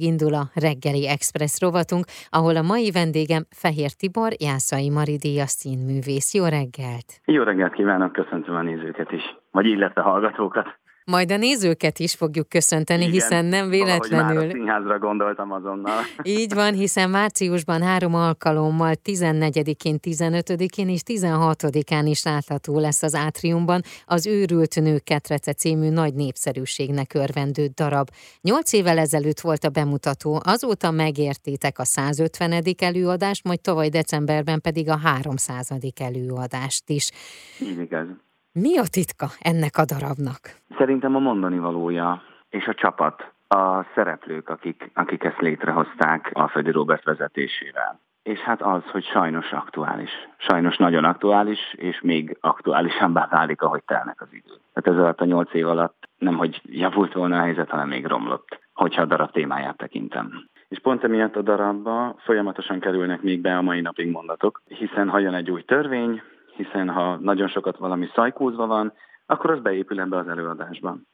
Indul a reggeli express rovatunk, ahol a mai vendégem Fehér Tibor, Jászai Maridia színművész. Jó reggelt! Jó reggelt kívánok, köszöntöm a nézőket is, vagy illetve hallgatókat. Majd a nézőket is fogjuk köszönteni, Igen, hiszen nem véletlenül... Már a színházra gondoltam azonnal. Így van, hiszen márciusban három alkalommal, 14-én, 15-én és 16-án is látható lesz az átriumban az Őrült Nők Ketrece című nagy népszerűségnek örvendő darab. Nyolc évvel ezelőtt volt a bemutató, azóta megértétek a 150. előadást, majd tavaly decemberben pedig a 300. előadást is. Így igaz. Mi a titka ennek a darabnak? Szerintem a mondani valója és a csapat, a szereplők, akik, akik ezt létrehozták Alföldi Robert vezetésével. És hát az, hogy sajnos aktuális. Sajnos nagyon aktuális, és még aktuálisabbá válik, ahogy telnek az idő. Tehát ez alatt a nyolc év alatt nem, hogy javult volna a helyzet, hanem még romlott, hogyha a darab témáját tekintem. És pont emiatt a darabba folyamatosan kerülnek még be a mai napig mondatok, hiszen ha jön egy új törvény, hiszen ha nagyon sokat valami szajkózva van, akkor az beépül ebbe az előadásban.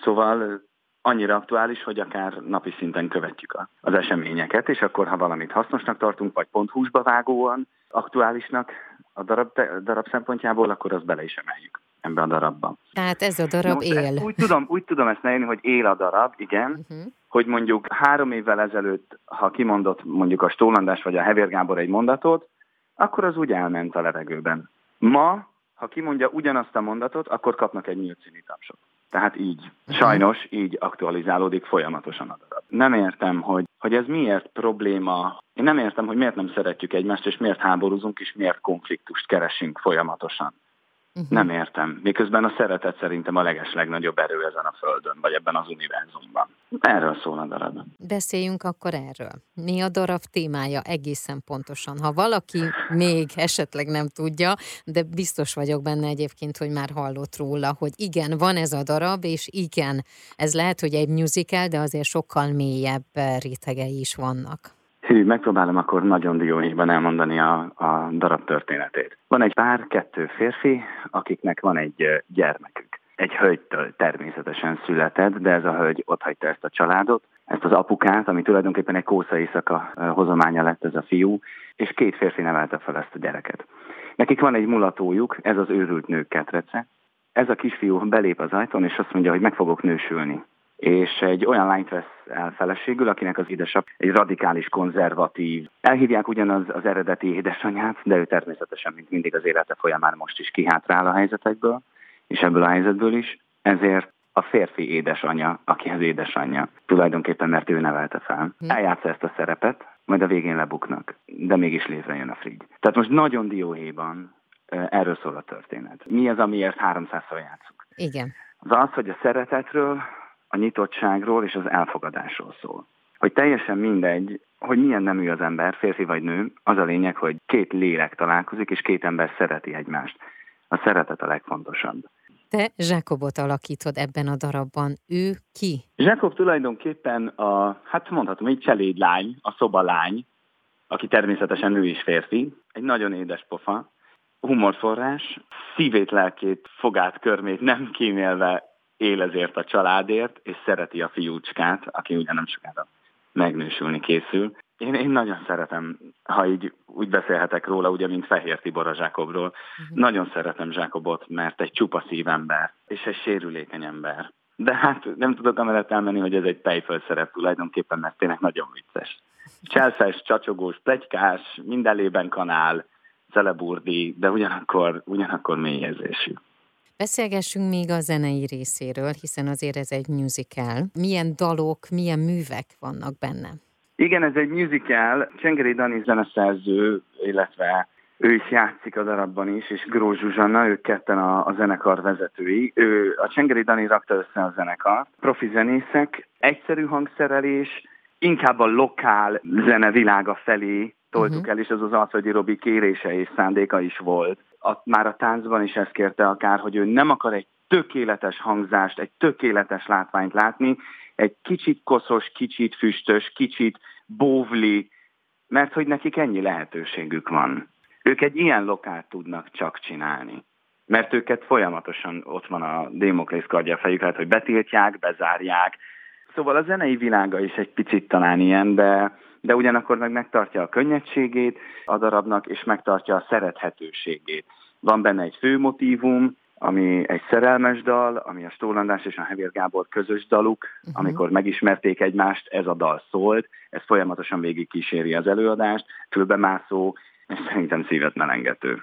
Szóval annyira aktuális, hogy akár napi szinten követjük az eseményeket, és akkor, ha valamit hasznosnak tartunk, vagy pont húsba vágóan aktuálisnak a darab, darab szempontjából, akkor azt bele is emeljük ebbe a darabba. Tehát ez a darab Na, él. Úgy tudom, úgy tudom ezt leírni, hogy él a darab, igen, uh-huh. hogy mondjuk három évvel ezelőtt, ha kimondott mondjuk a Stólandás vagy a Hevér Gábor egy mondatot, akkor az úgy elment a levegőben. Ma, ha kimondja ugyanazt a mondatot, akkor kapnak egy nyílt színi tapsot. Tehát így, sajnos így aktualizálódik folyamatosan a darab. Nem értem, hogy, hogy ez miért probléma. Én nem értem, hogy miért nem szeretjük egymást, és miért háborúzunk, és miért konfliktust keresünk folyamatosan. Uh-huh. Nem értem. Miközben a szeretet szerintem a leges legnagyobb erő ezen a földön, vagy ebben az univerzumban. Erről szól a darab. Beszéljünk akkor erről. Mi a darab témája egészen pontosan? Ha valaki még esetleg nem tudja, de biztos vagyok benne egyébként, hogy már hallott róla, hogy igen, van ez a darab, és igen, ez lehet, hogy egy musical, de azért sokkal mélyebb rétegei is vannak. Hű, megpróbálom akkor nagyon dióhéjban elmondani a, a darab történetét. Van egy pár, kettő férfi, akiknek van egy gyermekük. Egy hölgytől természetesen született, de ez a hölgy hagyta ezt a családot, ezt az apukát, ami tulajdonképpen egy kósza éjszaka hozománya lett ez a fiú, és két férfi nevelte fel ezt a gyereket. Nekik van egy mulatójuk, ez az őrült nők ketrece. Ez a kisfiú belép az ajtón, és azt mondja, hogy meg fogok nősülni és egy olyan lányt vesz feleségül, akinek az édesap egy radikális, konzervatív. Elhívják ugyanaz az eredeti édesanyját, de ő természetesen, mint mindig az élete folyamán most is kihátrál a helyzetekből, és ebből a helyzetből is. Ezért a férfi édesanyja, aki az édesanyja, tulajdonképpen mert ő nevelte fel. Hm. Eljátsza ezt a szerepet, majd a végén lebuknak, de mégis létrejön a frigy. Tehát most nagyon dióhéjban erről szól a történet. Mi az, amiért 300-szor játszunk? Igen. Az az, hogy a szeretetről, a nyitottságról és az elfogadásról szól. Hogy teljesen mindegy, hogy milyen nemű az ember, férfi vagy nő, az a lényeg, hogy két lélek találkozik, és két ember szereti egymást. A szeretet a legfontosabb. Te Zsákobot alakítod ebben a darabban. Ő ki? Zsákob tulajdonképpen a, hát mondhatom, egy cselédlány, a szobalány, aki természetesen nő is férfi. Egy nagyon édes pofa, humorforrás, szívét, lelkét, fogát, körmét nem kímélve él ezért a családért, és szereti a fiúcskát, aki ugye nem sokára megnősülni készül. Én, én nagyon szeretem, ha így úgy beszélhetek róla, ugye, mint Fehér Tibor a Zsákobról. Uh-huh. Nagyon szeretem Zsákobot, mert egy csupa szívember, és egy sérülékeny ember. De hát nem tudok amellett elmenni, hogy ez egy pejföld szerep tulajdonképpen, mert tényleg nagyon vicces. Cselszes, csacsogós, plegykás, mindenlében kanál, celeburdi, de ugyanakkor, ugyanakkor mélyezésű. Beszélgessünk még a zenei részéről, hiszen azért ez egy musical. Milyen dalok, milyen művek vannak benne? Igen, ez egy musical. Csengeri Dani zeneszerző, illetve ő is játszik a darabban is, és Gró Zsuzsanna, ők ketten a, a zenekar vezetői. Ő, a Csengeri Dani rakta össze a zenekart. Profi zenészek, egyszerű hangszerelés, inkább a lokál zene világa felé toltuk uh-huh. el, és ez az Alföldi Robi kérése és szándéka is volt a, már a táncban is ezt kérte akár, hogy ő nem akar egy tökéletes hangzást, egy tökéletes látványt látni, egy kicsit koszos, kicsit füstös, kicsit bóvli, mert hogy nekik ennyi lehetőségük van. Ők egy ilyen lokát tudnak csak csinálni. Mert őket folyamatosan ott van a Démoklész kardja fejük, lehet, hogy betiltják, bezárják, Szóval a zenei világa is egy picit talán ilyen, de, de ugyanakkor meg megtartja a könnyedségét a darabnak, és megtartja a szerethetőségét. Van benne egy főmotívum, ami egy szerelmes dal, ami a Stólandás és a Hevér Gábor közös daluk, uh-huh. amikor megismerték egymást, ez a dal szólt, ez folyamatosan végig kíséri az előadást, fülbemászó, és szerintem szívet melengető.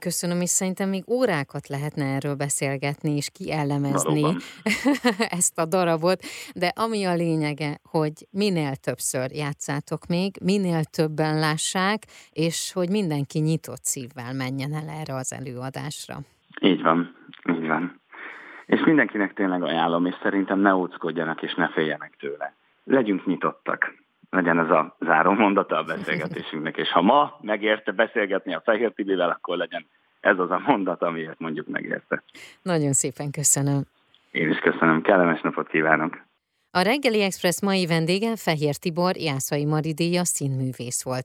Köszönöm, és szerintem még órákat lehetne erről beszélgetni és kielemezni ezt a darabot, de ami a lényege, hogy minél többször játszátok még, minél többen lássák, és hogy mindenki nyitott szívvel menjen el erre az előadásra. Így van, így van. És mindenkinek tényleg ajánlom, és szerintem ne óckodjanak és ne féljenek tőle. Legyünk nyitottak. Legyen ez a záró mondata a beszélgetésünknek, és ha ma megérte beszélgetni a Fehér Tibivel, akkor legyen ez az a mondat, amiért mondjuk megérte. Nagyon szépen köszönöm. Én is köszönöm, kellemes napot kívánok! A reggeli Express mai vendége Fehér Tibor Jászai Maridéja színművész volt.